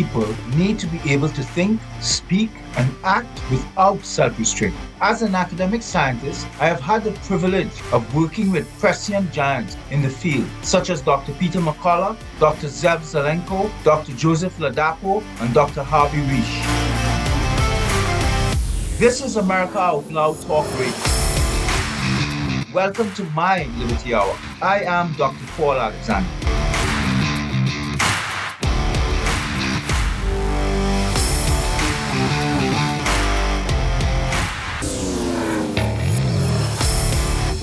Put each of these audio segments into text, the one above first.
people need to be able to think, speak, and act without self restraint. As an academic scientist, I have had the privilege of working with prescient giants in the field, such as Dr. Peter McCullough, Dr. Zev Zelenko, Dr. Joseph Ladapo, and Dr. Harvey Risch. This is America Out Loud Talk Radio. Welcome to my Liberty Hour. I am Dr. Paul Alexander.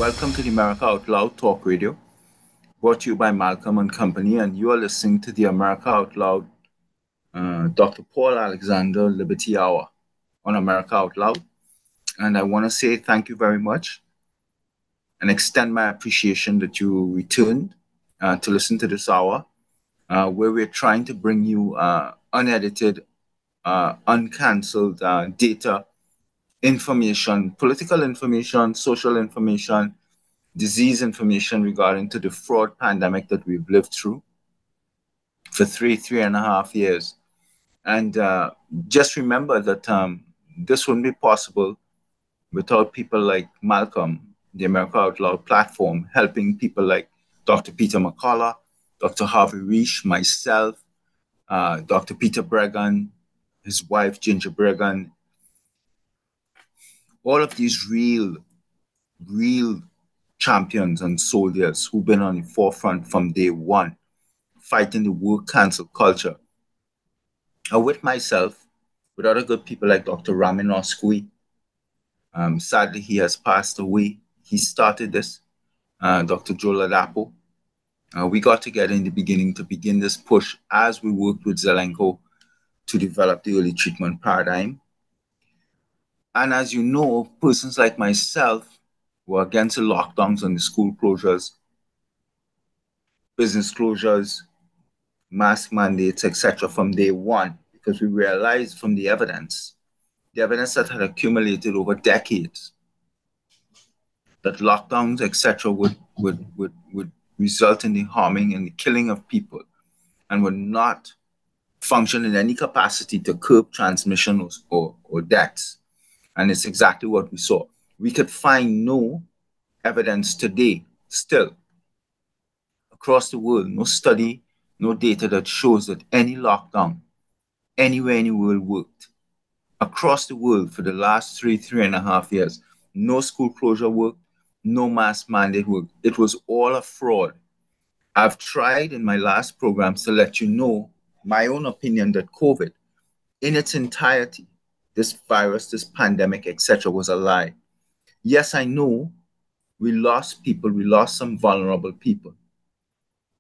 Welcome to the America Out Loud Talk Radio, brought to you by Malcolm and Company, and you are listening to the America Out Loud uh, Dr. Paul Alexander Liberty Hour on America Out Loud. And I want to say thank you very much and extend my appreciation that you returned uh, to listen to this hour, uh, where we're trying to bring you uh, unedited, uh, uncancelled uh, data information, political information, social information, disease information regarding to the fraud pandemic that we've lived through for three, three and a half years. And uh, just remember that um, this wouldn't be possible without people like Malcolm, the America Out Loud platform, helping people like Dr. Peter McCullough, Dr. Harvey Risch, myself, uh, Dr. Peter Breggin, his wife Ginger Breggin, all of these real, real champions and soldiers who've been on the forefront from day one, fighting the work cancel culture. And with myself, with other good people like Dr. Ramin Oskoui. Um, sadly, he has passed away. He started this, uh, Dr. Joe Ladapo. Uh, we got together in the beginning to begin this push as we worked with Zelenko to develop the early treatment paradigm. And as you know, persons like myself were against the lockdowns and the school closures, business closures, mask mandates, etc., from day one, because we realized from the evidence, the evidence that had accumulated over decades, that lockdowns, etc., would, would, would, would result in the harming and the killing of people and would not function in any capacity to curb transmission or, or, or deaths. And it's exactly what we saw. We could find no evidence today, still, across the world, no study, no data that shows that any lockdown anywhere in the world worked. Across the world for the last three, three and a half years, no school closure worked, no mask mandate worked. It was all a fraud. I've tried in my last programs to let you know my own opinion that COVID, in its entirety, this virus, this pandemic, etc., was a lie. Yes, I know we lost people, we lost some vulnerable people.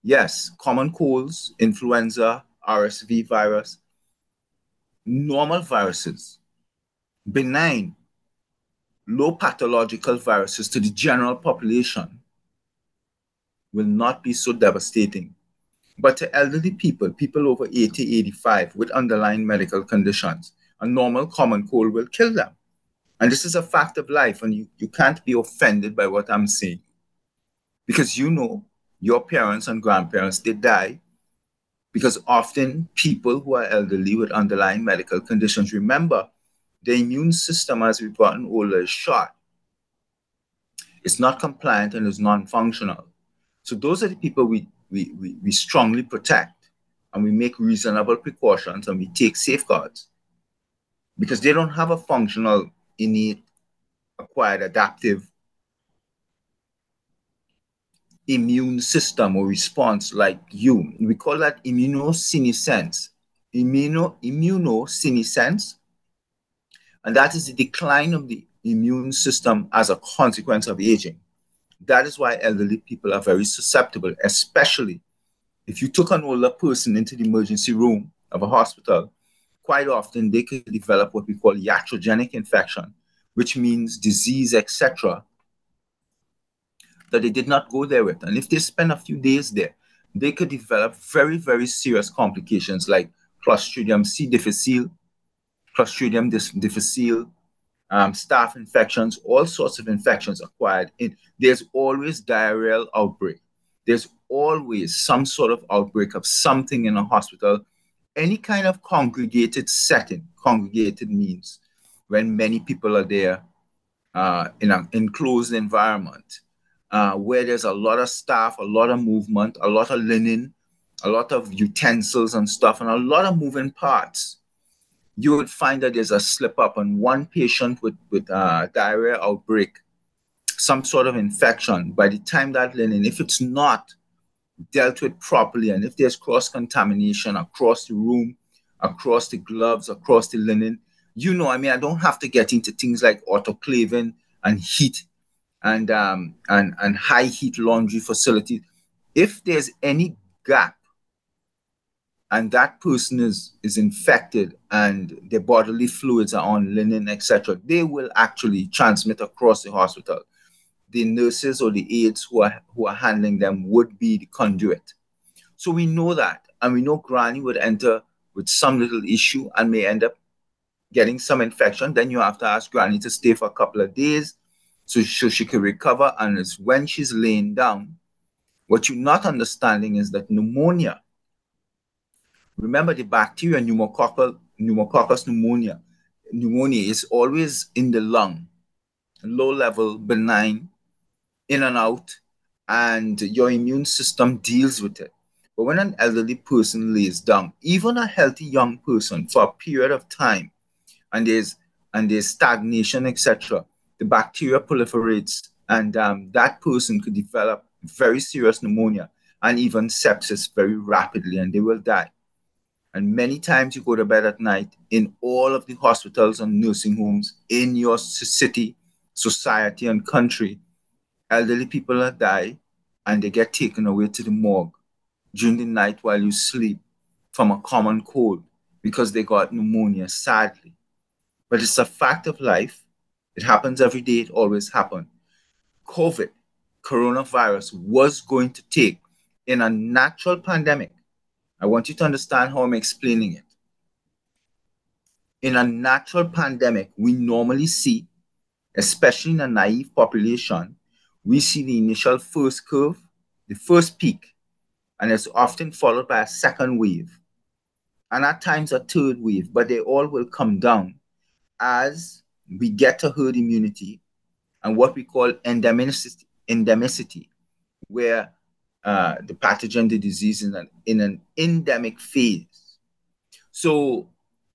Yes, common colds, influenza, RSV virus, normal viruses, benign, low pathological viruses to the general population will not be so devastating. But to elderly people, people over 80, 85 with underlying medical conditions, a normal common cold will kill them. And this is a fact of life, and you, you can't be offended by what I'm saying. Because you know your parents and grandparents, they die because often people who are elderly with underlying medical conditions, remember, the immune system as we've gotten older is shot. It's not compliant and is non-functional. So those are the people we, we, we, we strongly protect and we make reasonable precautions and we take safeguards because they don't have a functional, innate, acquired adaptive immune system or response like you. We call that immunosenescence. Immuno, immunosenescence. And that is the decline of the immune system as a consequence of aging. That is why elderly people are very susceptible, especially if you took an older person into the emergency room of a hospital, quite often they could develop what we call iatrogenic infection, which means disease, etc., that they did not go there with. And if they spend a few days there, they could develop very, very serious complications like Clostridium C. difficile, Clostridium difficile, um, staph infections, all sorts of infections acquired. In there's always diarrheal outbreak. There's always some sort of outbreak of something in a hospital any kind of congregated setting, congregated means when many people are there uh, in an enclosed environment uh, where there's a lot of staff, a lot of movement, a lot of linen, a lot of utensils and stuff, and a lot of moving parts, you would find that there's a slip up on one patient with, with uh, diarrhea outbreak, some sort of infection. By the time that linen, if it's not dealt with properly, and if there's cross contamination across the room, across the gloves, across the linen, you know, I mean, I don't have to get into things like autoclaving and heat and um, and and high heat laundry facilities. If there's any gap and that person is is infected and their bodily fluids are on linen, etc., they will actually transmit across the hospital. The nurses or the aides who are who are handling them would be the conduit. So we know that, and we know Granny would enter with some little issue and may end up getting some infection. Then you have to ask Granny to stay for a couple of days so, so she can recover. And it's when she's laying down. What you're not understanding is that pneumonia Remember the bacteria pneumococcal, pneumococcus pneumonia. Pneumonia is always in the lung, low level, benign, in and out, and your immune system deals with it. But when an elderly person lays down, even a healthy young person for a period of time, and there's and there's stagnation, etc., the bacteria proliferates, and um, that person could develop very serious pneumonia and even sepsis very rapidly, and they will die. And many times you go to bed at night in all of the hospitals and nursing homes in your city, society, and country. Elderly people die and they get taken away to the morgue during the night while you sleep from a common cold because they got pneumonia, sadly. But it's a fact of life. It happens every day, it always happens. COVID, coronavirus, was going to take in a natural pandemic I want you to understand how I'm explaining it. In a natural pandemic, we normally see, especially in a naive population, we see the initial first curve, the first peak, and it's often followed by a second wave, and at times a third wave, but they all will come down as we get to herd immunity and what we call endemicity, endemicity where uh, the pathogen, the disease in an, in an endemic phase. So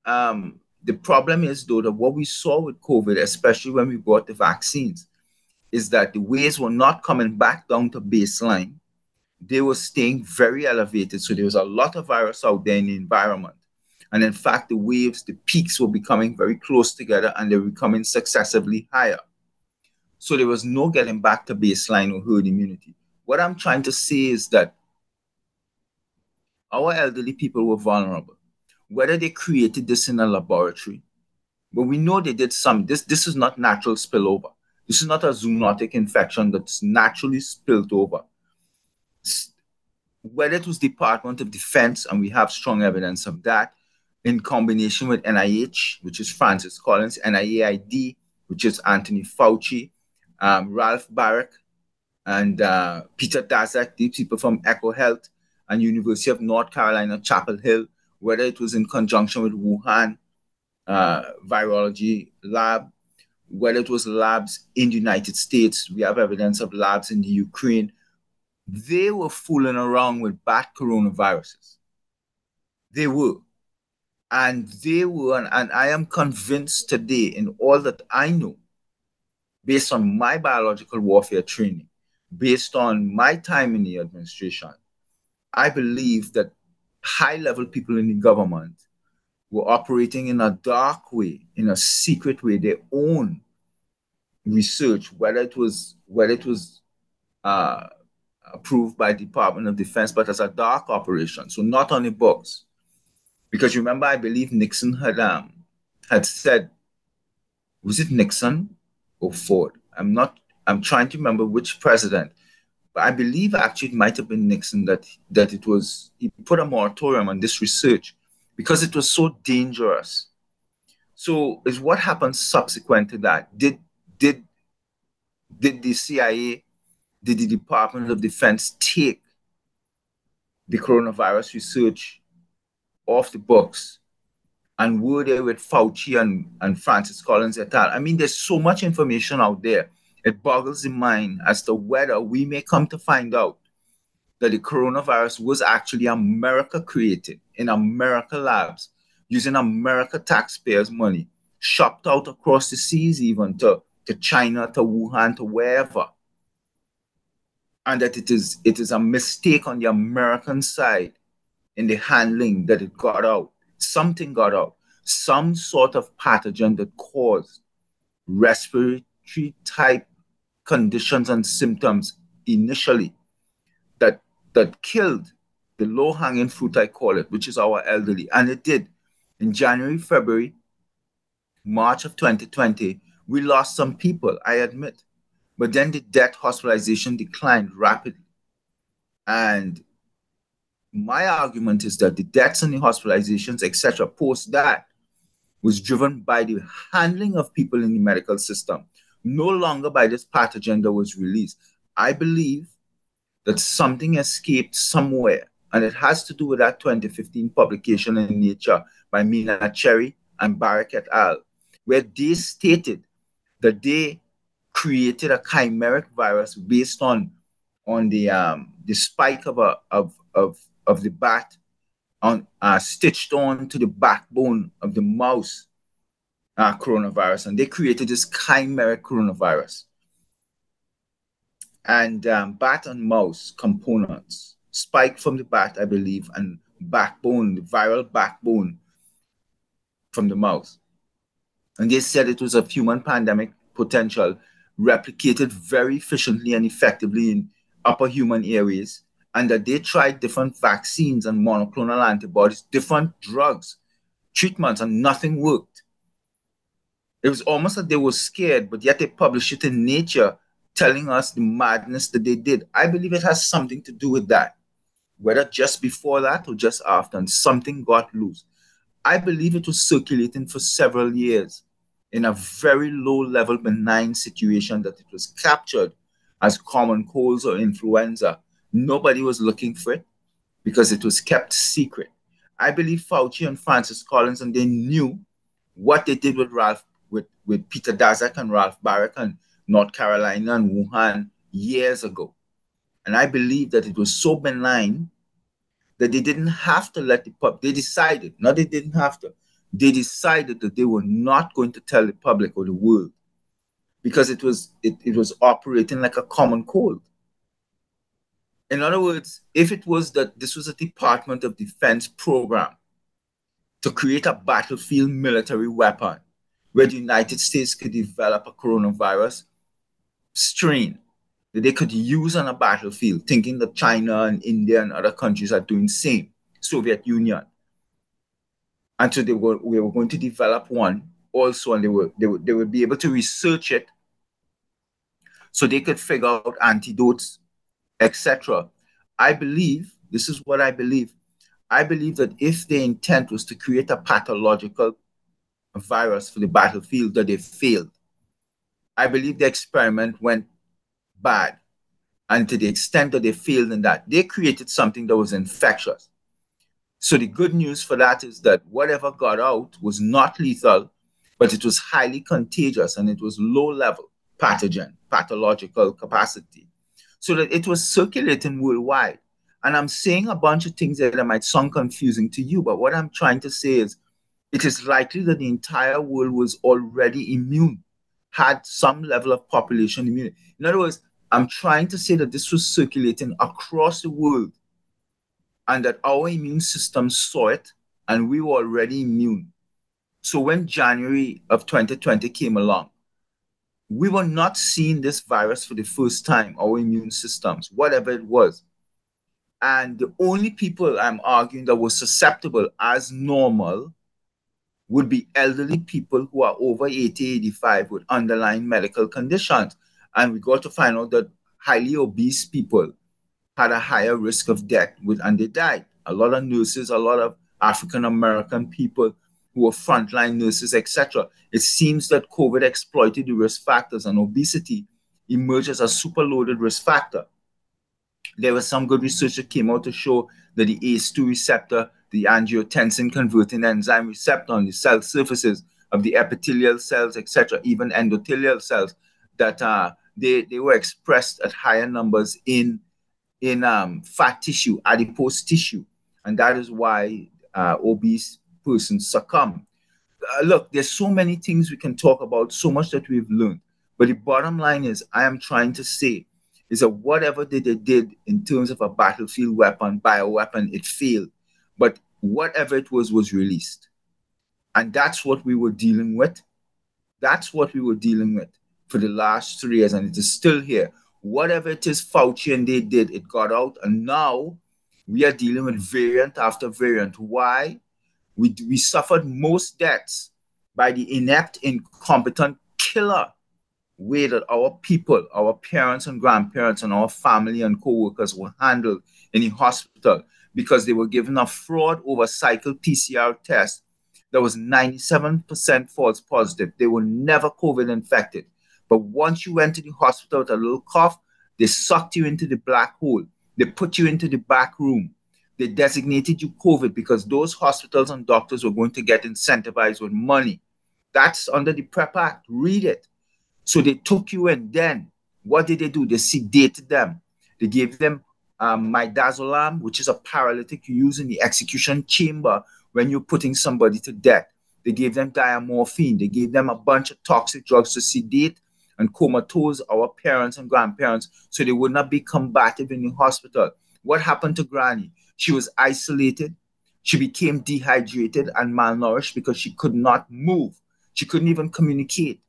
um, the problem is, though, that what we saw with COVID, especially when we brought the vaccines, is that the waves were not coming back down to baseline. They were staying very elevated. So there was a lot of virus out there in the environment. And in fact, the waves, the peaks were becoming very close together and they were becoming successively higher. So there was no getting back to baseline or herd immunity. What I'm trying to say is that our elderly people were vulnerable. Whether they created this in a laboratory, but we know they did some. This, this is not natural spillover. This is not a zoonotic infection that's naturally spilled over. Whether it was Department of Defense, and we have strong evidence of that, in combination with NIH, which is Francis Collins, NIAID, which is Anthony Fauci, um, Ralph Baric, and uh, Peter Daszak, these people from EcoHealth and University of North Carolina, Chapel Hill, whether it was in conjunction with Wuhan uh, virology lab, whether it was labs in the United States, we have evidence of labs in the Ukraine. They were fooling around with bat coronaviruses. They were. And they were, and, and I am convinced today in all that I know, based on my biological warfare training, based on my time in the administration, I believe that high level people in the government were operating in a dark way, in a secret way, their own research, whether it was whether it was uh, approved by Department of Defense, but as a dark operation, so not on the books. Because remember, I believe Nixon had um, had said, was it Nixon or Ford? I'm not I'm trying to remember which president, but I believe actually it might have been Nixon that that it was he put a moratorium on this research because it was so dangerous. So is what happened subsequent to that? Did did did the CIA, did the Department of Defense take the coronavirus research off the books and were they with Fauci and, and Francis Collins et al. I mean, there's so much information out there. It boggles the mind as to whether we may come to find out that the coronavirus was actually America created in America labs using America taxpayers' money, shopped out across the seas, even to, to China, to Wuhan, to wherever. And that it is it is a mistake on the American side in the handling that it got out. Something got out. Some sort of pathogen that caused respiratory type conditions and symptoms initially that killed the low hanging fruit, I call it, which is our elderly. And it did. In January, February, March of 2020, we lost some people, I admit. But then the death hospitalization declined rapidly. And my argument is that the deaths and the hospitalizations, etc., post that was driven by the handling of people in the medical system, no longer by this pathogen that was released. I believe that something escaped somewhere, and it has to do with that 2015 publication in Nature by Menachery and Baric et al., where they stated that they created a chimeric virus based on on the um, the spike of a of of of the bat on uh, stitched on to the backbone of the mouse uh, coronavirus, and they created this chimeric coronavirus and um, bat and mouse components, spike from the bat, I believe, and backbone, the viral backbone from the mouse. And they said it was a human pandemic potential replicated very efficiently and effectively in upper human areas, and that they tried different vaccines and monoclonal antibodies, different drugs, treatments, and nothing worked. It was almost like they were scared, but yet they published it in Nature telling us the madness that they did. I believe it has something to do with that, whether just before that or just after, and something got loose. I believe it was circulating for several years in a very low level benign situation that it was captured as common colds or influenza. Nobody was looking for it because it was kept secret. I believe Fauci and Francis Collins and they knew what they did with Ralph, with, with Peter Daszak and Ralph Baric and North Carolina and Wuhan years ago. And I believe that it was so benign that they didn't have to let the public, they decided, not they didn't have to, they decided that they were not going to tell the public or the world because it was it, it was operating like a common cold. In other words, if it was that this was a Department of Defense program to create a battlefield military weapon where the United States could develop a coronavirus strain that they could use on a battlefield, thinking that China and India and other countries are doing the same, Soviet Union. And so they were, we were going to develop one also, and they, were, they, would, they would be able to research it so they could figure out antidotes, etc. I believe, this is what I believe, I believe that if their intent was to create a pathological virus for the battlefield, that they failed. I believe the experiment went bad. And to the extent that they failed in that, they created something that was infectious. So the good news for that is that whatever got out was not lethal, but it was highly contagious and it was low level pathogen, pathological capacity. So that it was circulating worldwide. And I'm saying a bunch of things that might sound confusing to you, but what I'm trying to say is it is likely that the entire world was already immune had some level of population immunity. In other words, I'm trying to say that this was circulating across the world and that our immune system saw it and we were already immune. So when January of 2020 came along, we were not seeing this virus for the first time, our immune systems, whatever it was. And the only people I'm arguing that were susceptible as normal would be elderly people who are over 80, 85 with underlying medical conditions. And we got to find out that highly obese people had a higher risk of death with, and they died. A lot of nurses, a lot of African American people who were frontline nurses, etc. It seems that COVID exploited the risk factors and obesity emerged as a superloaded risk factor. There was some good research that came out to show that the ACE2 receptor the angiotensin converting enzyme receptor on the cell surfaces of the epithelial cells, etc., even endothelial cells, that uh, they, they were expressed at higher numbers in, in um, fat tissue, adipose tissue. And that is why uh, obese persons succumb. Uh, look, there's so many things we can talk about, so much that we've learned. But the bottom line is, I am trying to say is that whatever they, they did in terms of a battlefield weapon, bioweapon, it failed. But whatever it was, was released. And that's what we were dealing with. That's what we were dealing with for the last three years, and it is still here. Whatever it is Fauci and they did, it got out, and now we are dealing with variant after variant. Why? We, we suffered most deaths by the inept, incompetent killer way that our people, our parents and grandparents, and our family and co workers were handled in the hospital because they were given a fraud over cycle PCR test that was 97% false positive. They were never COVID infected. But once you went to the hospital with a little cough, they sucked you into the black hole. They put you into the back room. They designated you COVID because those hospitals and doctors were going to get incentivized with money. That's under the PREP Act. Read it. So they took you in. Then what did they do? They sedated them. They gave them um, midazolam, which is a paralytic you use in the execution chamber when you're putting somebody to death. They gave them diamorphine. They gave them a bunch of toxic drugs to sedate and comatose our parents and grandparents so they would not be combative in the hospital. What happened to Granny? She was isolated. She became dehydrated and malnourished because she could not move. She couldn't even communicate.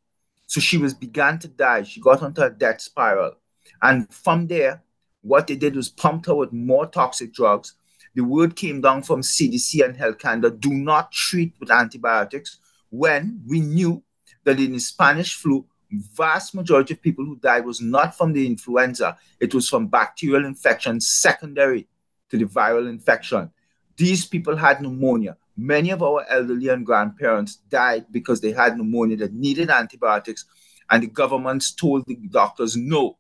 So she was began to die. She got onto a death spiral. And from there, what they did was pumped her with more toxic drugs. The word came down from CDC and Health Canada do not treat with antibiotics when we knew that in the Spanish flu, vast majority of people who died was not from the influenza, it was from bacterial infection secondary to the viral infection. These people had pneumonia. Many of our elderly and grandparents died because they had pneumonia that needed antibiotics, and the governments told the doctors no.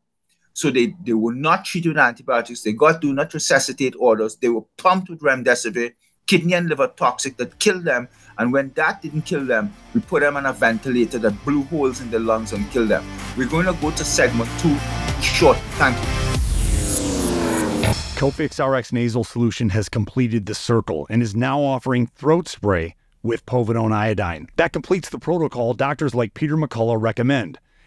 So they, they were not treated with antibiotics. They got do not resuscitate orders. They were pumped with remdesivir, kidney and liver toxic that killed them. And when that didn't kill them, we put them on a ventilator that blew holes in their lungs and killed them. We're going to go to segment two short. Thank you. Cofix RX nasal solution has completed the circle and is now offering throat spray with povidone iodine. That completes the protocol doctors like Peter McCullough recommend.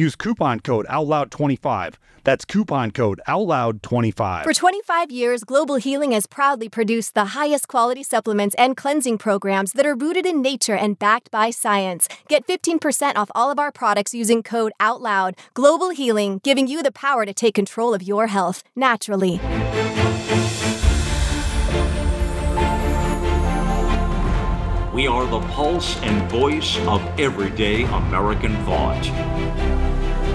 Use coupon code OUTLOUD25. That's coupon code OUTLOUD25. For 25 years, Global Healing has proudly produced the highest quality supplements and cleansing programs that are rooted in nature and backed by science. Get 15% off all of our products using code OUTLOUD. Global Healing, giving you the power to take control of your health naturally. We are the pulse and voice of everyday American thought.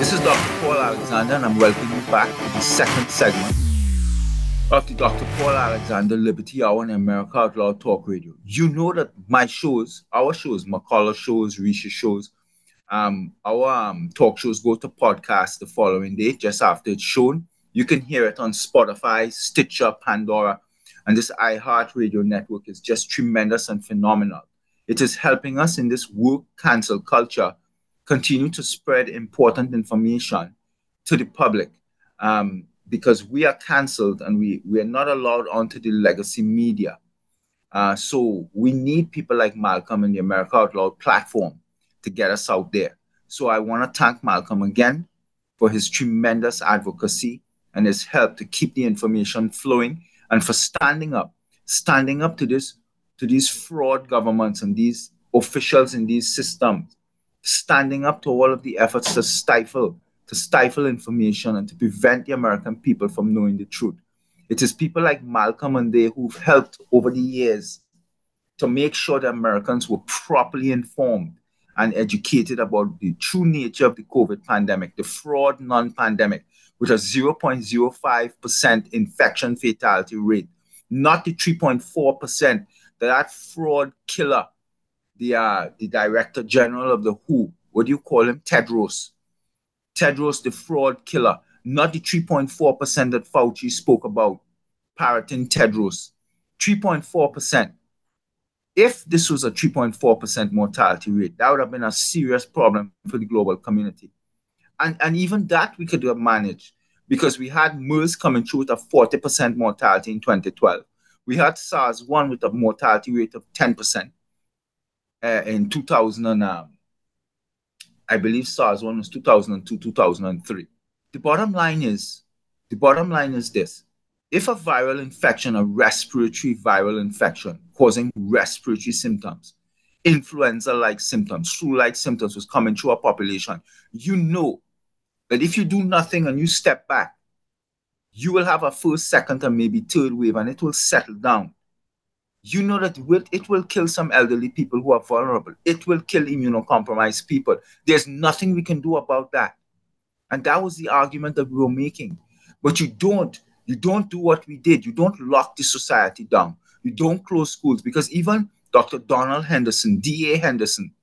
This is Dr. Paul Alexander, and I'm welcoming you back to the second segment of the Dr. Paul Alexander Liberty Hour on America Out Talk Radio. You know that my shows, our shows, McCullough shows, Risha shows, um, our um, talk shows go to podcast the following day, just after it's shown. You can hear it on Spotify, Stitcher, Pandora, and this iHeartRadio network is just tremendous and phenomenal. It is helping us in this work cancel culture continue to spread important information to the public um, because we are canceled and we, we are not allowed onto the legacy media. Uh, so we need people like Malcolm and the America Out Loud platform to get us out there. So I want to thank Malcolm again for his tremendous advocacy and his help to keep the information flowing and for standing up, standing up to this, to these fraud governments and these officials in these systems, standing up to all of the efforts to stifle, to stifle information and to prevent the American people from knowing the truth. It is people like Malcolm and they who've helped over the years to make sure that Americans were properly informed and educated about the true nature of the COVID pandemic, the fraud non pandemic, with a 0.05% infection fatality rate, not the 3.4% that that fraud killer, the, uh, the director general of the WHO, what do you call him? Tedros. Tedros, the fraud killer, not the 3.4% that Fauci spoke about, parroting Tedros. 3.4%. If this was a 3.4% mortality rate, that would have been a serious problem for the global community. And, and even that we could have managed because we had MERS coming through with a 40% mortality in 2012. We had SARS 1 with a mortality rate of 10% uh, in 2000. And, um, I believe SARS 1 was 2002, 2003. The bottom line is, the bottom line is this. If a viral infection, a respiratory viral infection causing respiratory symptoms, influenza-like symptoms, flu-like symptoms was coming through a population, you know that if you do nothing and you step back, you will have a first, second, and maybe third wave, and it will settle down. You know that it will, kill some elderly people who are vulnerable. It will kill immunocompromised people. There's nothing we can do about that. And that was the argument that we were making. But you don't. You don't do what we did. You don't lock the society down. You don't close schools because even Dr. Donald Henderson, D.A. Henderson,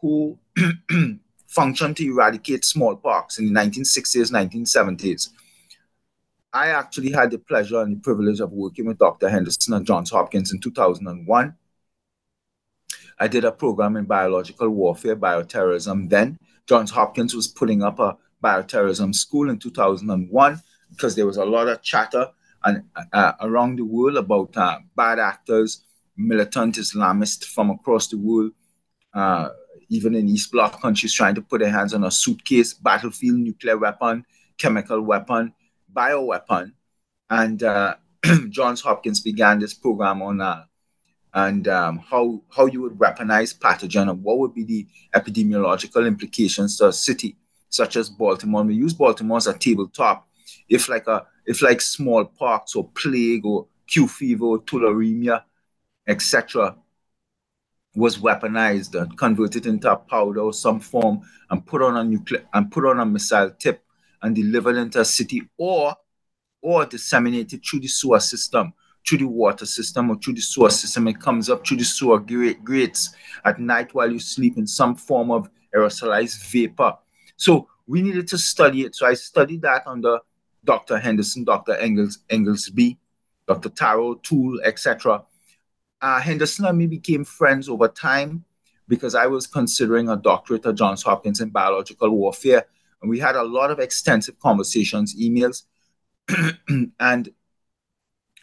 who functioned to eradicate smallpox in the 1960s, 1970s. I actually had the pleasure and the privilege of working with Dr. Henderson at Johns Hopkins in 2001. I did a program in biological warfare, bioterrorism. Then Johns Hopkins was putting up a bioterrorism school in 2001 because there was a lot of chatter and, uh, around the world about uh, bad actors, militant Islamists from across the world, uh, even in East Bloc countries trying to put their hands on a suitcase, battlefield, nuclear weapon, chemical weapon, bioweapon. And uh, Johns Hopkins began this program on uh, and um, how how you would weaponize pathogen and what would be the epidemiological implications to a city such as Baltimore. We use Baltimore as a tabletop. If like a if like smallpox or plague or Q fever or tularemia, etc was weaponized and converted into a powder or some form and put on a nuclear and put on a missile tip and delivered into a city or or disseminated through the sewer system through the water system or through the sewer system. It comes up through the sewer grates at night while you sleep in some form of aerosolized vapor. So we needed to study it. So i studied that under dr henderson dr engels Inglesby dr tara o'toole etc uh, Henderson and me became friends over time because I was considering a doctorate at Johns Hopkins in biological warfare. And we had a lot of extensive conversations, emails. and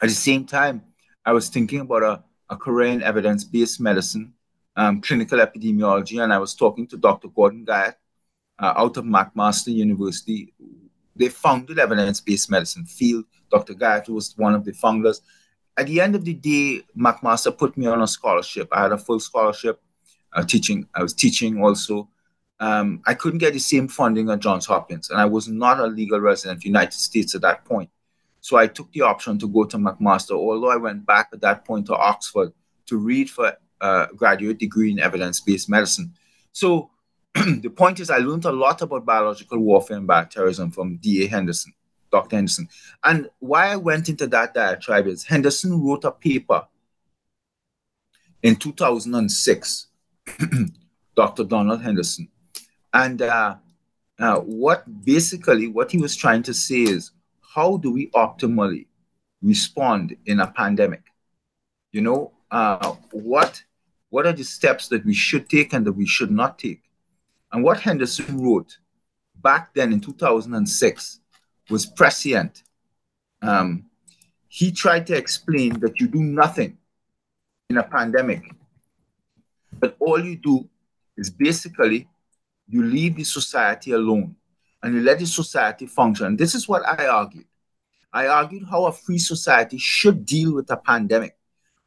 at the same time, I was thinking about a, a career in evidence based medicine, um, clinical epidemiology, and I was talking to Dr. Gordon Guyatt uh, out of McMaster University. They founded the evidence based medicine field. Dr. Guyatt was one of the founders at the end of the day, McMaster put me on a scholarship. I had a full scholarship. Uh, teaching. I was teaching also. Um, I couldn't get the same funding at Johns Hopkins, and I was not a legal resident of the United States at that point. So I took the option to go to McMaster, although I went back at that point to Oxford to read for a graduate degree in evidence-based medicine. So the point is, I learned a lot about biological warfare and bioterrorism from D.A. Henderson. Dr. Henderson. And why I went into that diatribe is Henderson wrote a paper in 2006, Dr. Donald Henderson. And uh, uh, what basically what he was trying to say is how do we optimally respond in a pandemic? You know, uh, what what are the steps that we should take and that we should not take? And what Henderson wrote back then in 2006 was prescient. Um, he tried to explain that you do nothing in a pandemic. But all you do is basically you leave the society alone and you let the society function. This is what I argued. I argued how a free society should deal with a pandemic.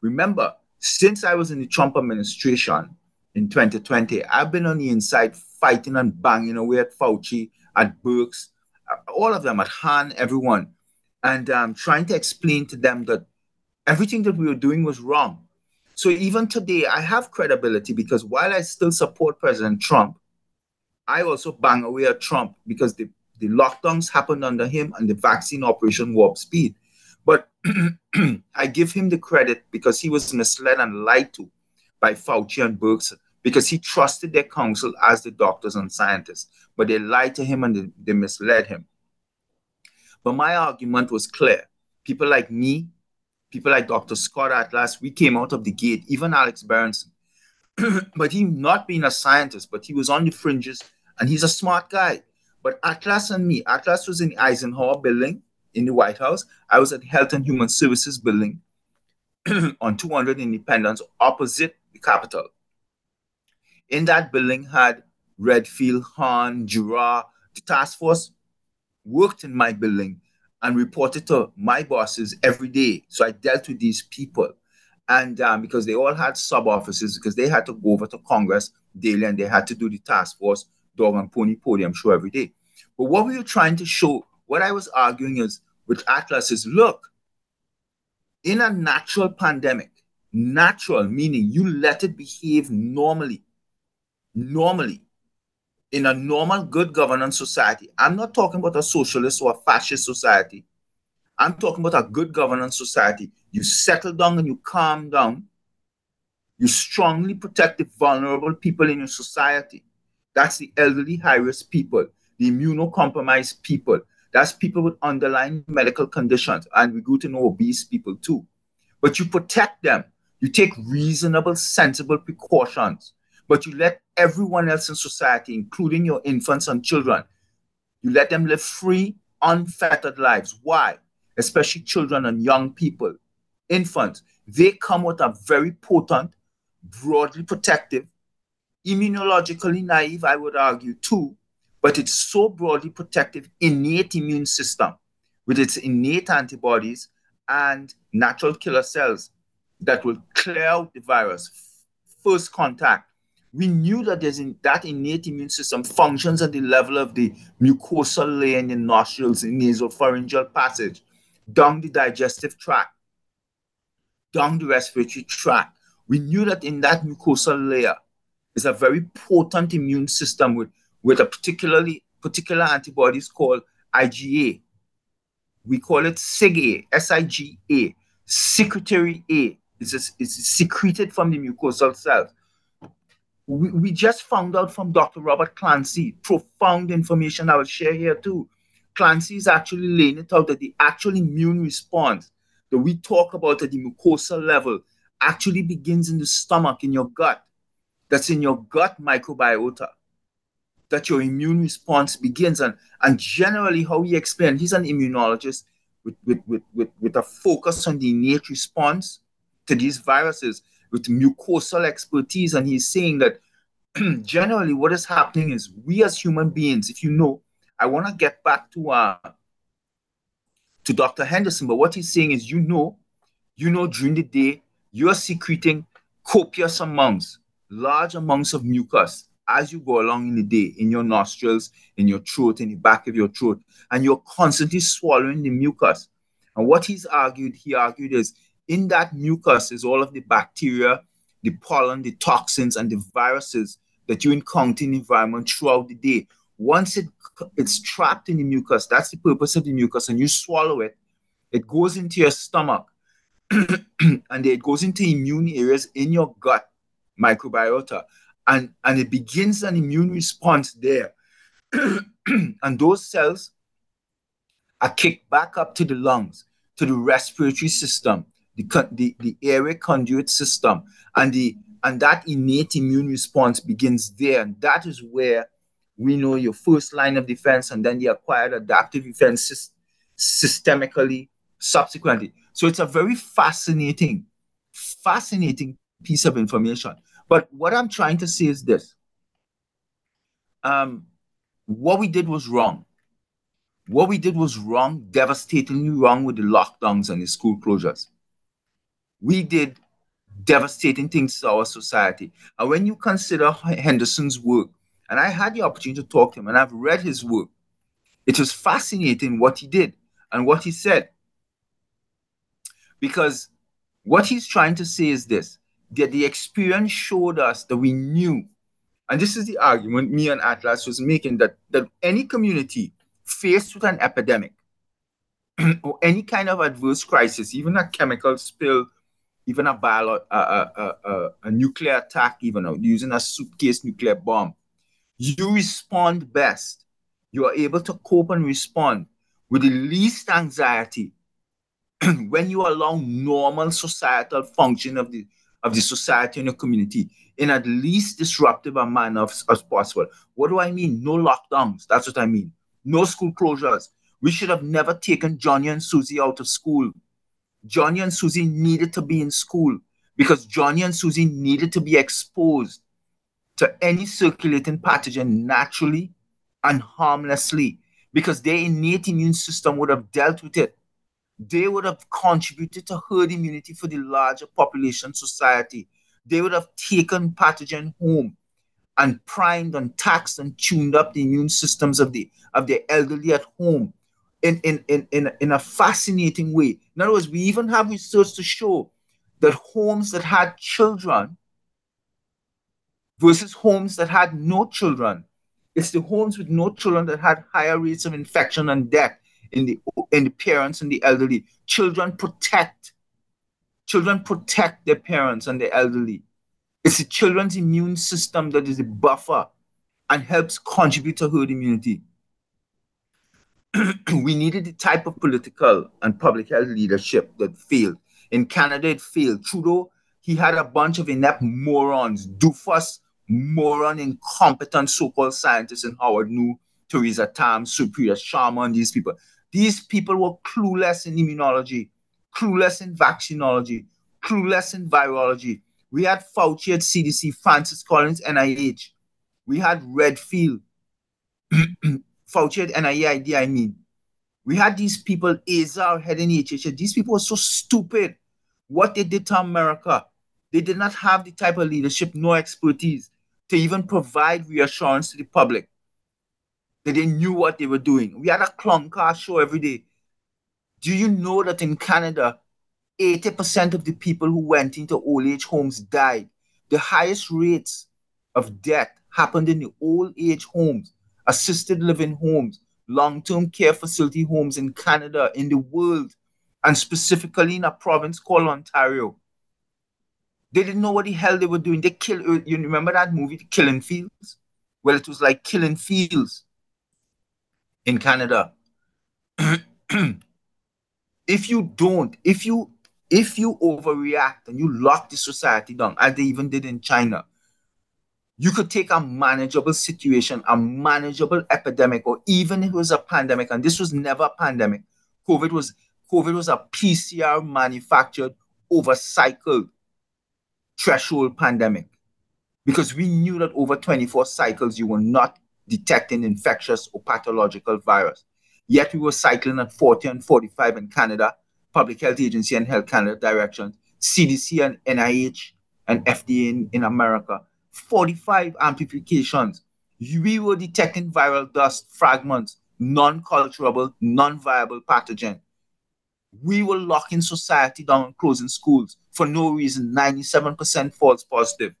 Remember, since I was in the Trump administration in 2020, I've been on the inside fighting and banging away at Fauci, at Birx, all of them, at Hahn, everyone, and um, trying to explain to them that everything that we were doing was wrong. So even today, I have credibility because while I still support President Trump, I also bang away at Trump because the, the lockdowns happened under him and the vaccine operation warp speed. But I give him the credit because he was misled and lied to by Fauci and Birx because he trusted their counsel as the doctors and scientists. But they lied to him and they, they misled him. But my argument was clear. People like me, people like Dr. Scott Atlas, we came out of the gate, even Alex Berenson. but he not being a scientist, but he was on the fringes and he's a smart guy. But Atlas and me, Atlas was in the Eisenhower building in the White House. I was at the Health and Human Services building on 200 Independence opposite the Capitol. In that building had Redfield, Hahn, Jura, the task force worked in my building and reported to my bosses every day. So I dealt with these people. And um, because they all had sub offices, because they had to go over to Congress daily and they had to do the task force dog and pony podium show every day. But what we were trying to show, what I was arguing is with Atlas is look, in a natural pandemic, natural meaning you let it behave normally, normally, in a normal good governance society. I'm not talking about a socialist or a fascist society. I'm talking about a good governance society. You settle down and you calm down. You strongly protect the vulnerable people in your society. That's the elderly, high risk people, the immunocompromised people. That's people with underlying medical conditions. And we go to know obese people too. But you protect them. You take reasonable, sensible precautions. But you let everyone else in society, including your infants and children, you let them live free, unfettered lives. Why? Especially children and young people, infants. They come with a very potent, broadly protective, immunologically naive, I would argue too, but it's so broadly protective, innate immune system with its innate antibodies and natural killer cells that will clear out the virus. First contact. We knew that there's in, that innate immune system functions at the level of the mucosal layer in the nostrils, in nasopharyngeal passage, down the digestive tract, down the respiratory tract. We knew that in that mucosal layer, is a very potent immune system with, with a particularly particular antibodies called IgA. We call it SIGA, S-I-G-A, secretory A. It's, it's secreted from the mucosal cells. We, we just found out from Dr. Robert Clancy, profound information I will share here too. Clancy is actually laying it out that the actual immune response that we talk about at the mucosal level actually begins in the stomach, in your gut that's in your gut microbiota that your immune response begins. And, and generally, how he explained, he's an immunologist with, with, with, with, with a focus on the innate response to these viruses with mucosal expertise. And he's saying that generally what is happening is we as human beings, if you know, I want to get back to uh, to Dr. Henderson, but what he's saying is, you know, you know, during the day, you're secreting copious amounts large amounts of mucus as you go along in the day in your nostrils, in your throat, in the back of your throat, and you're constantly swallowing the mucus. And what he's argued, he argued is in that mucus is all of the bacteria, the pollen, the toxins, and the viruses that you encounter in the environment throughout the day. Once it, it's trapped in the mucus, that's the purpose of the mucus, and you swallow it, it goes into your stomach and it goes into immune areas in your gut microbiota. And, and it begins an immune response there. and those cells are kicked back up to the lungs, to the respiratory system, the, the, the airway conduit system, and the and that innate immune response begins there. And that is where we know your first line of defense and then the acquired adaptive defense systemically subsequently. So it's a very fascinating fascinating piece of information. But what I'm trying to say is this. Um, what we did was wrong. What we did was wrong, devastatingly wrong with the lockdowns and the school closures. We did devastating things to our society. And when you consider Henderson's work, and I had the opportunity to talk to him, and I've read his work, it was fascinating what he did and what he said. Because what he's trying to say is this that the experience showed us that we knew, and this is the argument me and Atlas was making that, that any community faced with an epidemic or any kind of adverse crisis, even a chemical spill, even a, bio, a, a, a, a nuclear attack, even using a suitcase nuclear bomb, you respond best. You are able to cope and respond with the least anxiety when you allow normal societal function of the of the society and the community in at least disruptive a manner as, as possible. What do I mean? No lockdowns. That's what I mean. No school closures. We should have never taken Johnny and Susie out of school. Johnny and Susie needed to be in school because Johnny and Susie needed to be exposed to any circulating pathogen naturally and harmlessly because their innate immune system would have dealt with it they would have contributed to herd immunity for the larger population society. They would have taken pathogen home and primed and taxed and tuned up the immune systems of the of the elderly at home in, in, in, in, in a fascinating way. In other words, we even have research to show that homes that had children versus homes that had no children, it's the homes with no children that had higher rates of infection and death in the in the parents and the elderly. Children protect. Children protect their parents and the elderly. It's the children's immune system that is a buffer and helps contribute to herd immunity. we needed the type of political and public health leadership that failed. In Canada, it failed. Trudeau, he had a bunch of inept morons, doofus, moron, incompetent so-called scientists in Howard Njoo, Theresa Tam, Supriya Sharma, and these people. These people were clueless in immunology, clueless in vaccinology, clueless in virology. We had Fauci at CDC, Francis Collins, NIH. We had Redfield, Fauci at NIAID, I mean. We had these people, Azar, head in HHS. These people were so stupid. What they did to America, they did not have the type of leadership nor expertise to even provide reassurance to the public that they knew what they were doing. We had a clown car show every day. Do you know that in Canada, 80% of the people who went into old age homes died? The highest rates of death happened in the old age homes, assisted living homes, long term care facility homes in Canada, in the world, and specifically in a province called Ontario. They didn't know what the hell they were doing. They killed, you remember that movie, The Killing Fields? Well, it was like killing fields in Canada. if you don't, if you if you overreact and you lock the society down, as they even did in China, you could take a manageable situation, a manageable epidemic, or even if it was a pandemic, and this was never a pandemic. COVID was COVID was a PCR manufactured, overcycled threshold pandemic. Because we knew that over 24 cycles, you were not detecting infectious or pathological virus. Yet we were cycling at 40 and 45 in Canada, Public Health Agency and Health Canada directions, CDC and NIH and FDA in, in America. 45 amplifications. We were detecting viral dust fragments, non-culturable, non-viable pathogen. We were locking society down closing schools for no reason, 97% false positive.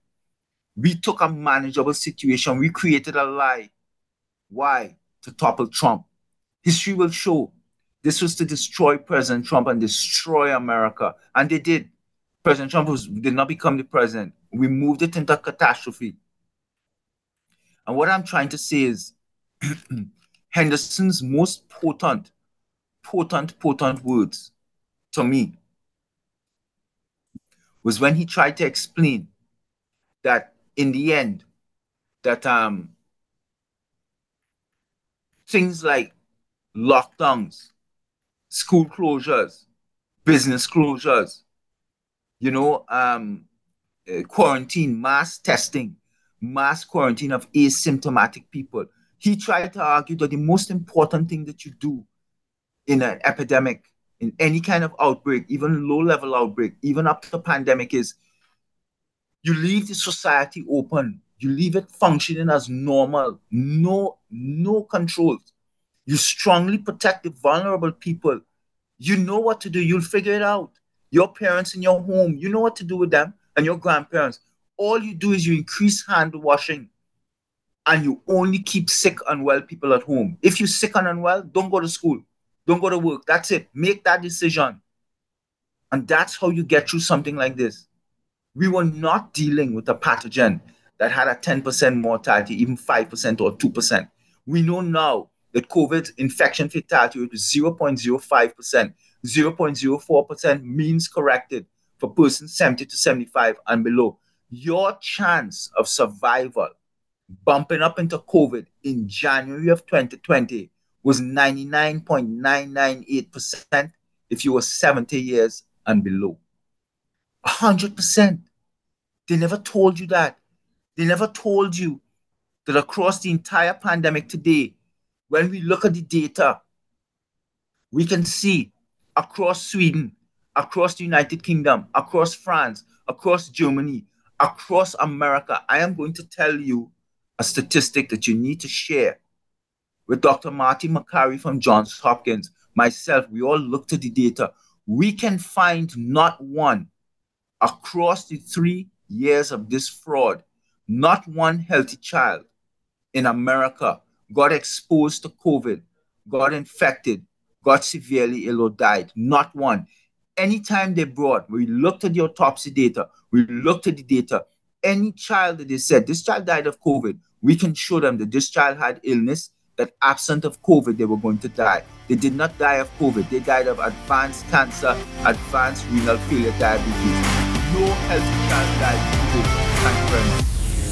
We took a manageable situation. We created a lie why? To topple Trump. History will show this was to destroy President Trump and destroy America. And they did. President Trump was, did not become the president. We moved it into catastrophe. And what I'm trying to say is Henderson's most potent, potent, potent words to me was when he tried to explain that in the end, that um things like lockdowns, school closures, business closures, you know, um, uh, quarantine, mass testing, mass quarantine of asymptomatic people. He tried to argue that the most important thing that you do in an epidemic, in any kind of outbreak, even low level outbreak, even up to the pandemic, is you leave the society open. You leave it functioning as normal. No, no controls. You strongly protect the vulnerable people. You know what to do. You'll figure it out. Your parents in your home, you know what to do with them, and your grandparents. All you do is you increase hand washing and you only keep sick and well people at home. If you're sick and unwell, don't go to school. Don't go to work. That's it. Make that decision. And that's how you get through something like this. We were not dealing with a pathogen that had a 10% mortality, even 5% or 2%. We know now that COVID infection fatality rate is 0.05%. 0.04% means corrected for persons 70 to 75 and below. Your chance of survival bumping up into COVID in January of 2020 was 99.998% if you were 70 years and below. 100%. They never told you that. They never told you that across the entire pandemic today, when we look at the data, we can see across Sweden, across the United Kingdom, across France, across Germany, across America. I am going to tell you a statistic that you need to share with Dr. Marty Makary from Johns Hopkins, myself. We all looked at the data. We can find not one across the three years of this fraud, not one healthy child in America got exposed to COVID, got infected, got severely ill or died. Not one. Anytime they brought, we looked at the autopsy data, we looked at the data, any child that they said this child died of COVID, we can show them that this child had illness, that absent of COVID, they were going to die. They did not die of COVID, they died of advanced cancer, advanced renal failure, diabetes. No healthy child died of COVID. Thank you very much.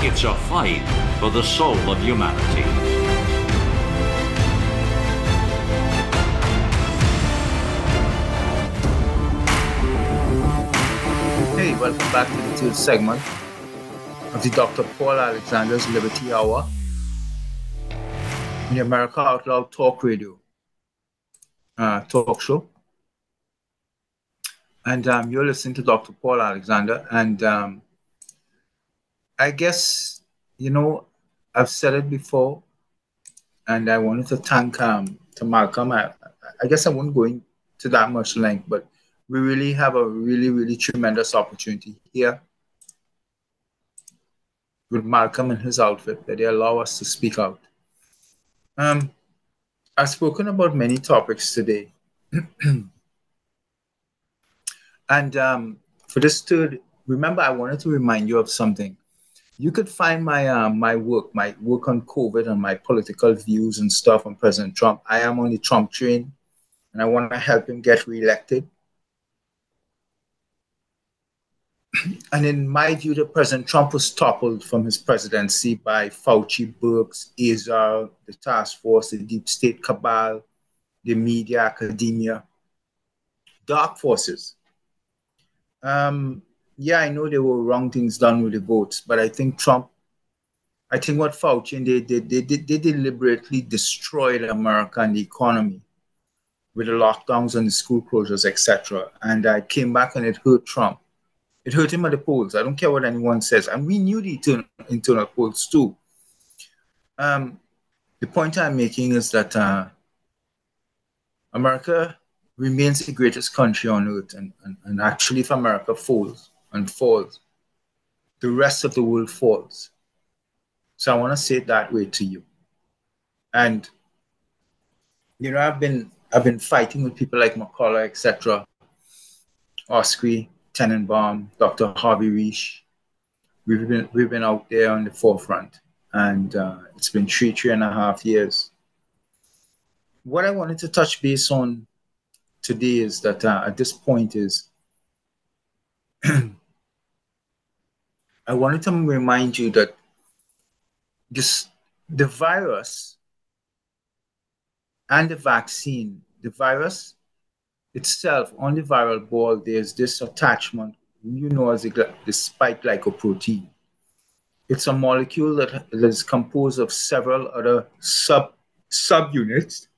It's a fight for the soul of humanity. Hey, welcome back to the third segment of the Dr. Paul Alexander's Liberty Hour in the America Out Loud Talk Radio uh, talk show. And um, you're listening to Dr. Paul Alexander. And um, I guess, you know, I've said it before, and I wanted to thank um, to Malcolm. I, I guess I won't go into that much length, but we really have a really, really tremendous opportunity here with Malcolm and his outfit that they allow us to speak out. Um, I've spoken about many topics today. and um, for this third, remember, I wanted to remind you of something you could find my um, my work, my work on COVID and my political views and stuff on President Trump. I am on the Trump train, and I want to help him get reelected. and in my view, the President Trump was toppled from his presidency by Fauci, Birx, Azar, the task force, the deep state cabal, the media, academia, dark forces. Um, yeah, I know there were wrong things done with the votes, but I think Trump, I think what Fauci and they did, they, they, they deliberately destroyed America and the economy with the lockdowns and the school closures, etc. And I came back and it hurt Trump. It hurt him at the polls. I don't care what anyone says. And we knew the internal, internal polls too. Um, the point I'm making is that uh, America remains the greatest country on earth. And, and, and actually, if America falls and falls, the rest of the world falls. So I want to say it that way to you. And you know, I've been I've been fighting with people like McCullough, etc. Oskoui, Tenenbaum, Dr. Harvey Risch. We've been we've been out there on the forefront, and uh, it's been three three and a half years. What I wanted to touch base on today is that uh, at this point is I wanted to remind you that this the virus and the vaccine, the virus itself on the viral ball, there's this attachment you know as the, the spike glycoprotein. It's a molecule that is composed of several other sub subunits,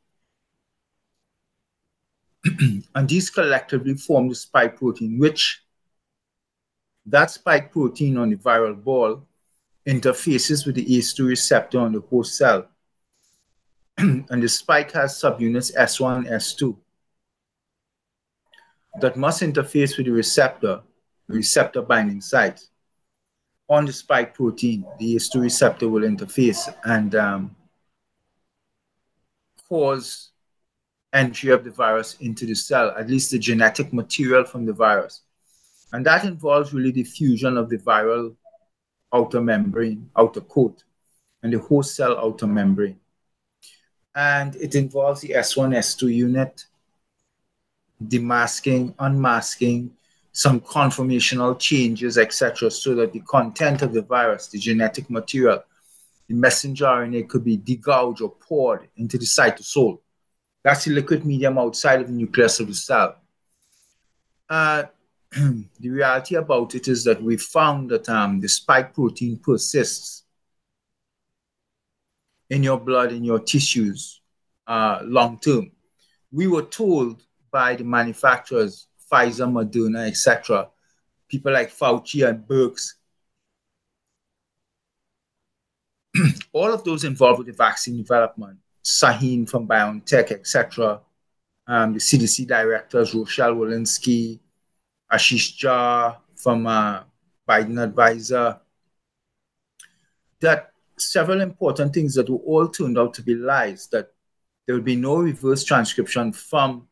and these collectively form the spike protein, which that spike protein on the viral ball interfaces with the ACE2 receptor on the host cell. and the spike has subunits S1 S2 that must interface with the receptor, receptor binding site. On the spike protein, the ACE2 receptor will interface and um, cause entry of the virus into the cell, at least the genetic material from the virus. And that involves really the fusion of the viral outer membrane, outer coat, and the host cell outer membrane. And it involves the S1, S2 unit, demasking, unmasking, some conformational changes, etc., so that the content of the virus, the genetic material, the messenger RNA could be degouged or poured into the cytosol. That's the liquid medium outside of the nucleus of the cell. Uh, the reality about it is that we found that um, the spike protein persists in your blood, in your tissues, uh, long term. We were told by the manufacturers, Pfizer, Moderna, etc., people like Fauci and Birx, all of those involved with the vaccine development, Sahin from BioNTech, etc., um, the CDC directors, Rochelle Walensky, Ashish Jha from uh, Biden advisor, that several important things that were all turned out to be lies, that there will be no reverse transcription from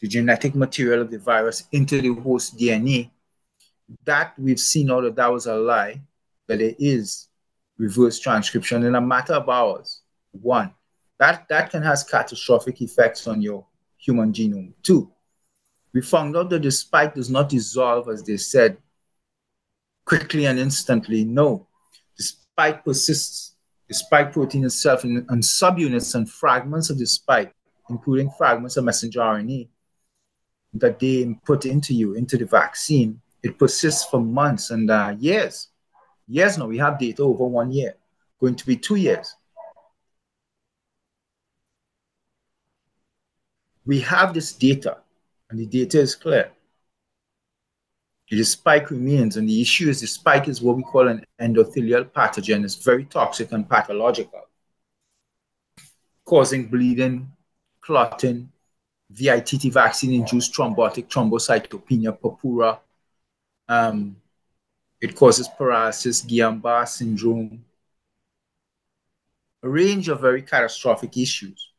the genetic material of the virus into the host DNA. That we've seen all that that was a lie, but there is reverse transcription in a matter of hours. One, that, that can have catastrophic effects on your human genome. Two, we found out that the spike does not dissolve, as they said, quickly and instantly. No, the spike persists. The spike protein itself and, subunits and fragments of the spike, including fragments of messenger RNA, that they put into you, into the vaccine, it persists for months and uh, years. Years now, we have data over one year, going to be two years. We have this data and the data is clear. The spike remains, and the issue is the spike is what we call an endothelial pathogen. It's very toxic and pathological, causing bleeding, clotting, VITT vaccine-induced thrombotic thrombocytopenia purpura. Um, it causes paralysis, Guillain-Barré syndrome, a range of very catastrophic issues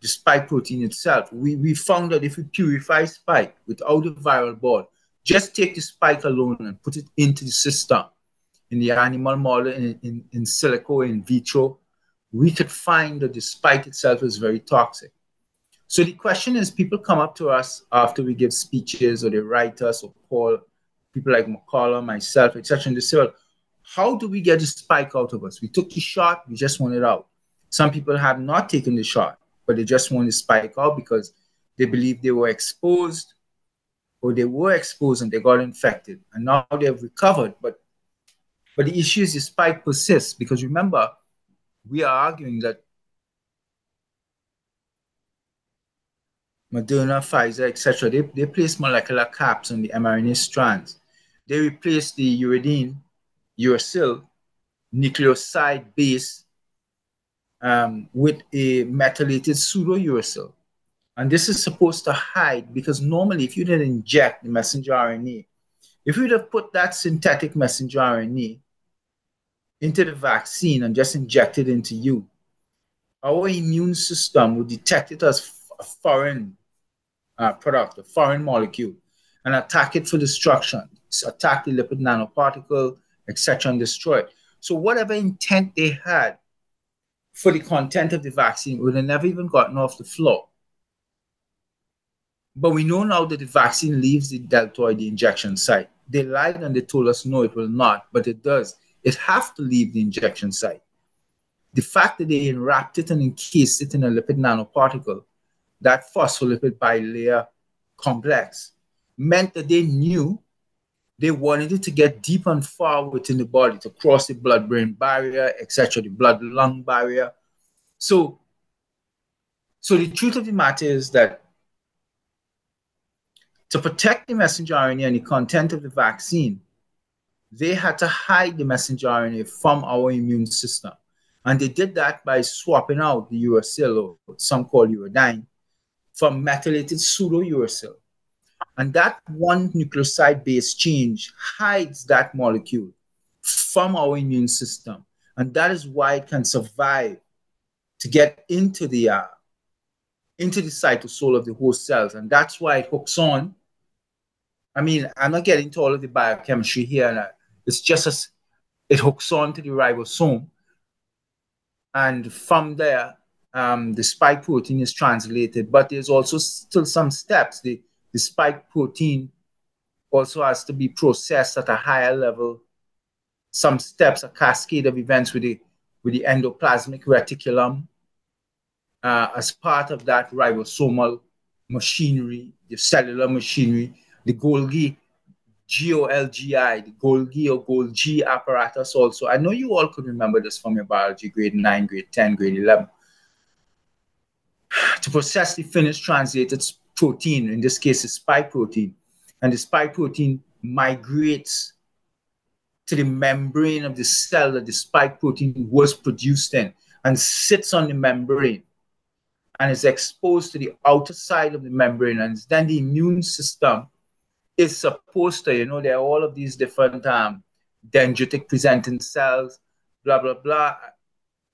the spike protein itself. We, we found that if we purify spike without a viral board, just take the spike alone and put it into the system in the animal model, in, in, in silico, in vitro, we could find that the spike itself is very toxic. So the question is, people come up to us after we give speeches or they write us or call people like McCullough, myself, etc. And they say, well, how do we get the spike out of us? We took the shot, we just want it out. Some people have not taken the shot but they just want to spike out because they believe they were exposed or they were exposed and they got infected and now they've recovered but but the issue is the spike persists because remember we are arguing that Moderna, Pfizer, etc., they, they place molecular caps on the mRNA strands. they replace the uridine, uracil, nucleoside base um, with a methylated pseudouracil. And this is supposed to hide because normally, if you didn't inject the messenger RNA, if you'd have put that synthetic messenger RNA into the vaccine and just injected into you, our immune system would detect it as a foreign uh, product, a foreign molecule, and attack it for destruction, attack the lipid nanoparticle, etc., and destroy it. So whatever intent they had for the content of the vaccine would have never even gotten off the floor. But we know now that the vaccine leaves the deltoid, the injection site. They lied and they told us no, it will not, but it does. It has to leave the injection site. The fact that they enwrapped it and encased it in a lipid nanoparticle, that phospholipid bilayer complex, meant that they knew they wanted it to get deep and far within the body to cross the blood-brain barrier, etc., the blood-lung barrier. So, so the truth of the matter is that to protect the messenger RNA and the content of the vaccine, they had to hide the messenger RNA from our immune system. And they did that by swapping out the uracil, or some call uridine, from methylated pseudouracil. And that one nucleoside base change hides that molecule from our immune system. And that is why it can survive to get into the uh, into the cytosol of the host cells. And that's why it hooks on. I mean, I'm not getting into all of the biochemistry here. And uh, it's just as it hooks on to the ribosome. And from there, um, the spike protein is translated. But there's also still some steps. The the spike protein also has to be processed at a higher level. Some steps, a cascade of events with the, with the endoplasmic reticulum. Uh, as part of that ribosomal machinery, the cellular machinery, the Golgi, G-O-L-G-I, the Golgi or Golgi apparatus also. I know you all could remember this from your biology, grade 9, grade 10, grade 11. To process the finished translated protein, in this case, the spike protein. And the spike protein migrates to the membrane of the cell that the spike protein was produced in and sits on the membrane and is exposed to the outer side of the membrane. And then the immune system is supposed to, you know, there are all of these different um, dendritic presenting cells, blah, blah, blah.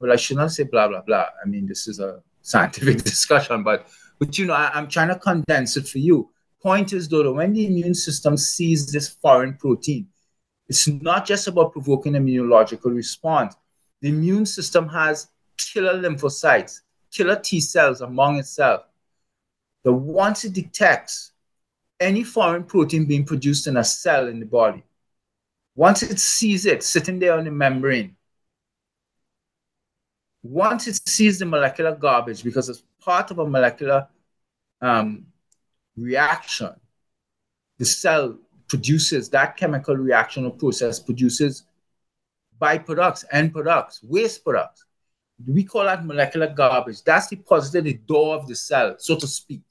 Well, I should not say blah, blah, blah. I mean, this is a scientific discussion, but but you know, I, am trying to condense it for you. Point is though that when the immune system sees this foreign protein, it's not just about provoking immunological response. The immune system has killer lymphocytes, killer T cells among itself. That once it detects any foreign protein being produced in a cell in the body, once it sees it sitting there on the membrane, once it sees the molecular garbage, because it's part of a molecular um, reaction, the cell produces that chemical reaction or process produces byproducts, end products, waste products. We call that molecular garbage. That's deposited at the door of the cell, so to speak.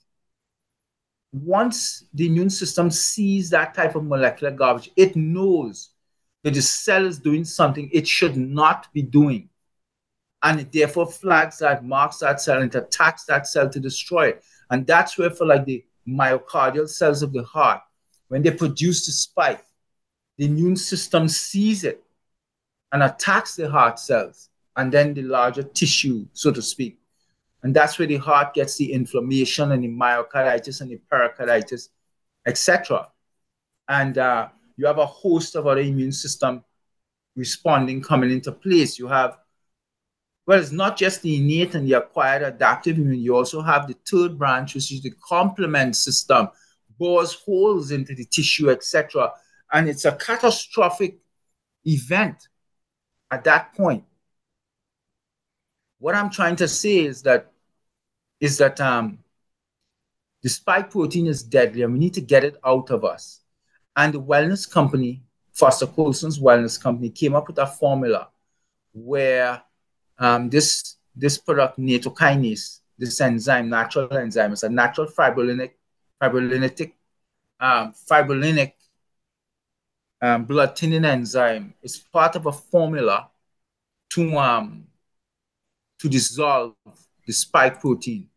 Once the immune system sees that type of molecular garbage, it knows that the cell is doing something it should not be doing and it therefore flags that, marks that cell, and attacks that cell to destroy it. And that's where, for like the myocardial cells of the heart, when they produce the spike, the immune system sees it and attacks the heart cells and then the larger tissue, so to speak. And that's where the heart gets the inflammation and the myocarditis and the pericarditis, etc. And uh, you have a host of other immune system responding coming into place. You have well, it's not just the innate and the acquired adaptive immune. You also have the third branch, which is the complement system, bores holes into the tissue, etc. And it's a catastrophic event at that point. What I'm trying to say is that is that um, the spike protein is deadly, and we need to get it out of us. And the wellness company, Foster Coulson's wellness company, came up with a formula where um, this this product nattokinase, this enzyme, natural enzyme, it's a natural fibrinolytic, fibrinolytic, um, um, blood thinning enzyme. It's part of a formula to um to dissolve the spike protein,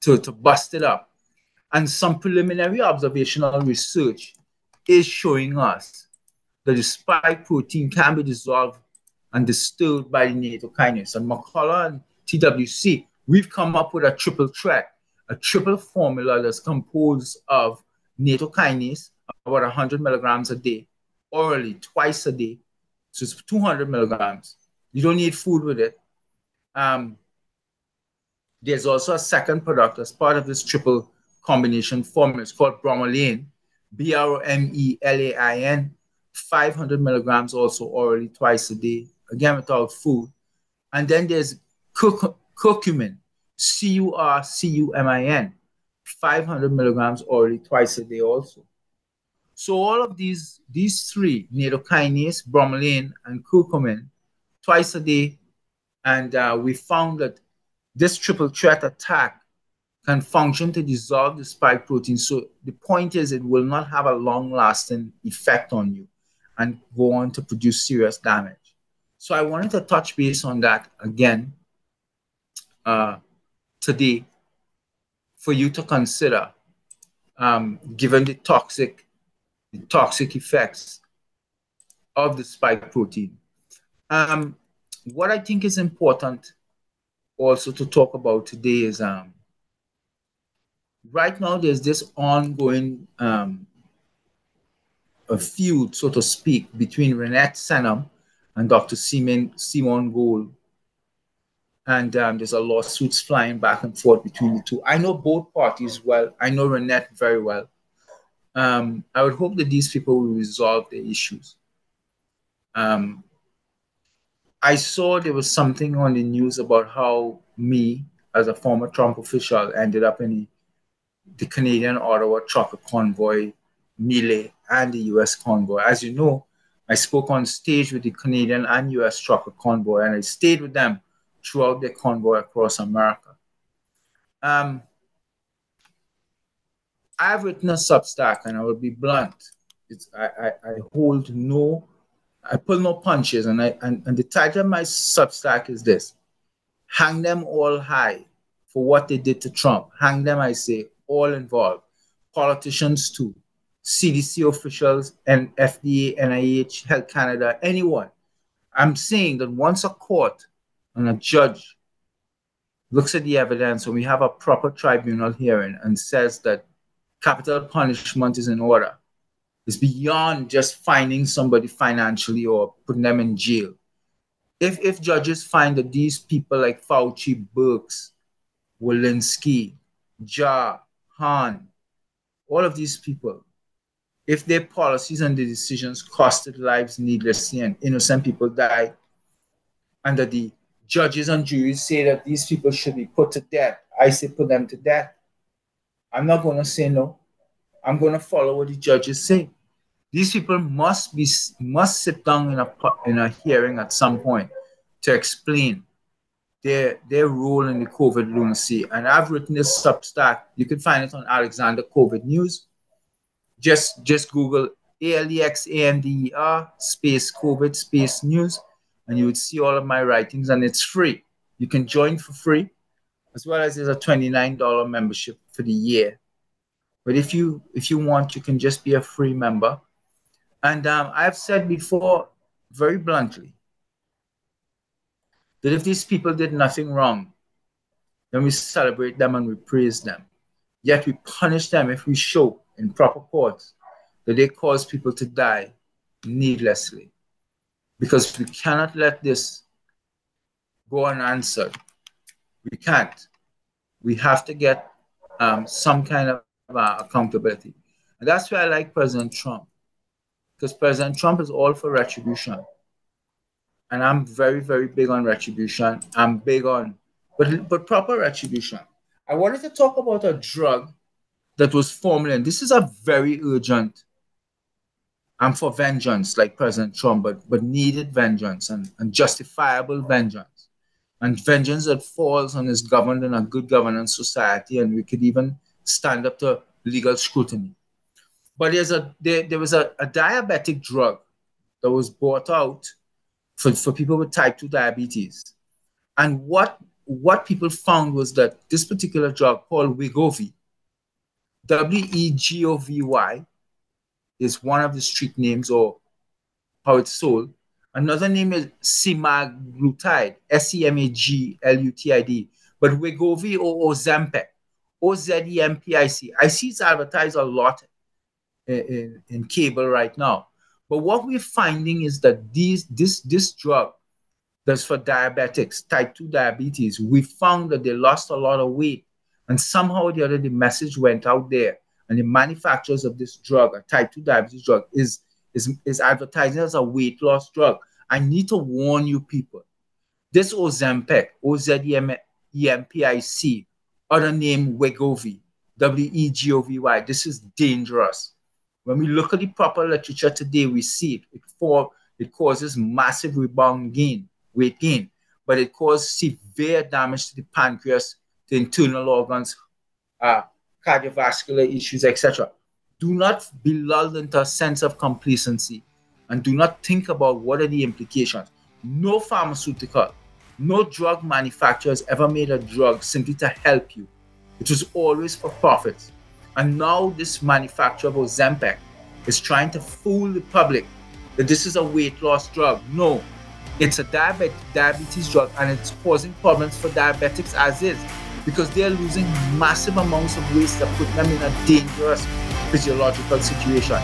to, to bust it up. And some preliminary observational research is showing us that the spike protein can be dissolved distilled by the nattokinase. And McCullough and TWC, we've come up with a triple threat, a triple formula that's composed of nattokinase, about 100 milligrams a day, orally, twice a day. So it's 200 milligrams. You don't need food with it. Um, there's also a second product as part of this triple combination formula. It's called bromelain, B R M E L A I N, 500 milligrams also orally twice a day, again without food. And then there's curcumin, C U R C U M I N, 500 milligrams orally twice a day also. So all of these, these three, nattokinase, bromelain, and curcumin, twice a day. And uh, we found that this triple threat attack can function to dissolve the spike protein. So the point is it will not have a long-lasting effect on you and go on to produce serious damage. So I wanted to touch base on that again uh, today for you to consider, um, given the toxic, the toxic effects of the spike protein. Um, what I think is important also to talk about today is um, right now there's this ongoing um, feud, so to speak, between Renette Senum and Dr. Simone, Simone Gold. And um, there's a lawsuits flying back and forth between the two. I know both parties well. I know Renette very well. Um, I would hope that these people will resolve their issues. Um, I saw there was something on the news about how me, as a former Trump official, ended up in the, Canadian Ottawa trucker convoy melee and the US convoy. As you know, I spoke on stage with the Canadian and US trucker convoy, and I stayed with them throughout the convoy across America. Um, I've written a Substack, and I will be blunt. I, I, I hold no I pull no punches, and I and, and the title of my Substack is this: "Hang them all high for what they did to Trump. Hang them, I say, all involved, politicians too, CDC officials, and FDA, NIH, Health Canada, anyone. I'm saying that once a court and a judge looks at the evidence and we have a proper tribunal hearing and says that capital punishment is in order, it's beyond just finding somebody financially or putting them in jail. If, if judges find that these people like Fauci, Birx, Walensky, Jha, Hahn, all of these people, if their policies and their decisions costed lives needlessly and innocent people die, and that the judges and juries say that these people should be put to death, I say put them to death. I'm not going to say no. I'm going to follow what the judges say. These people must be must sit down in a in a hearing at some point to explain their their role in the COVID lunacy. And I've written this Substack. You can find it on Alexander COVID News. Just just Google A L E X A N D E R space COVID space news, and you would see all of my writings, and it's free. You can join for free, as well as there's a $29 membership for the year. But if you if you want, you can just be a free member. And um, I've said before, very bluntly, that if these people did nothing wrong, then we celebrate them and we praise them. Yet we punish them if we show in proper courts that they cause people to die needlessly. Because we cannot let this go unanswered. We can't. We have to get um, some kind of uh, accountability. And that's why I like President Trump. Because President Trump is all for retribution. And I'm very, very big on retribution. I'm big on, but, but proper retribution. I wanted to talk about a drug that was formed, this is a very urgent. I'm for vengeance, like President Trump, but, but needed vengeance and, and justifiable vengeance. And vengeance that falls and is governed in a good governance society, and we could even stand up to legal scrutiny. But there's a there, there was a, a diabetic drug that was brought out for, for people with type 2 diabetes. And what, what people found was that this particular drug called Wegovy, W E G O V Y, is one of the street names or how it's sold. Another name is semaglutide, S E M A G L U T I D. But Wegovy or Ozempic, O Z E M P I C. I see it's advertised a lot in, in, in, cable right now. But what we're finding is that these this this drug that's for diabetics, type 2 diabetes, we found that they lost a lot of weight. And somehow or the other, the message went out there. And the manufacturers of this drug, a type 2 diabetes drug, is, is, is advertising as a weight loss drug. I need to warn you people. This Ozempic, O-Z-E-M-P-I-C, other name Wegovy, W-E-G-O-V-Y, this is dangerous. When we look at the proper literature today, we see it. It, it causes massive rebound gain, weight gain, but it causes severe damage to the pancreas, the internal organs, uh, cardiovascular issues, etc. Do not be lulled into a sense of complacency and do not think about what are the implications. No pharmaceutical, no drug manufacturer has ever made a drug simply to help you. It was always for profits. And now this manufacturer of Ozempic is trying to fool the public that this is a weight loss drug. No, it's a diabetes, diabetes drug and it's causing problems for diabetics as is because they're losing massive amounts of waste that put them in a dangerous physiological situation.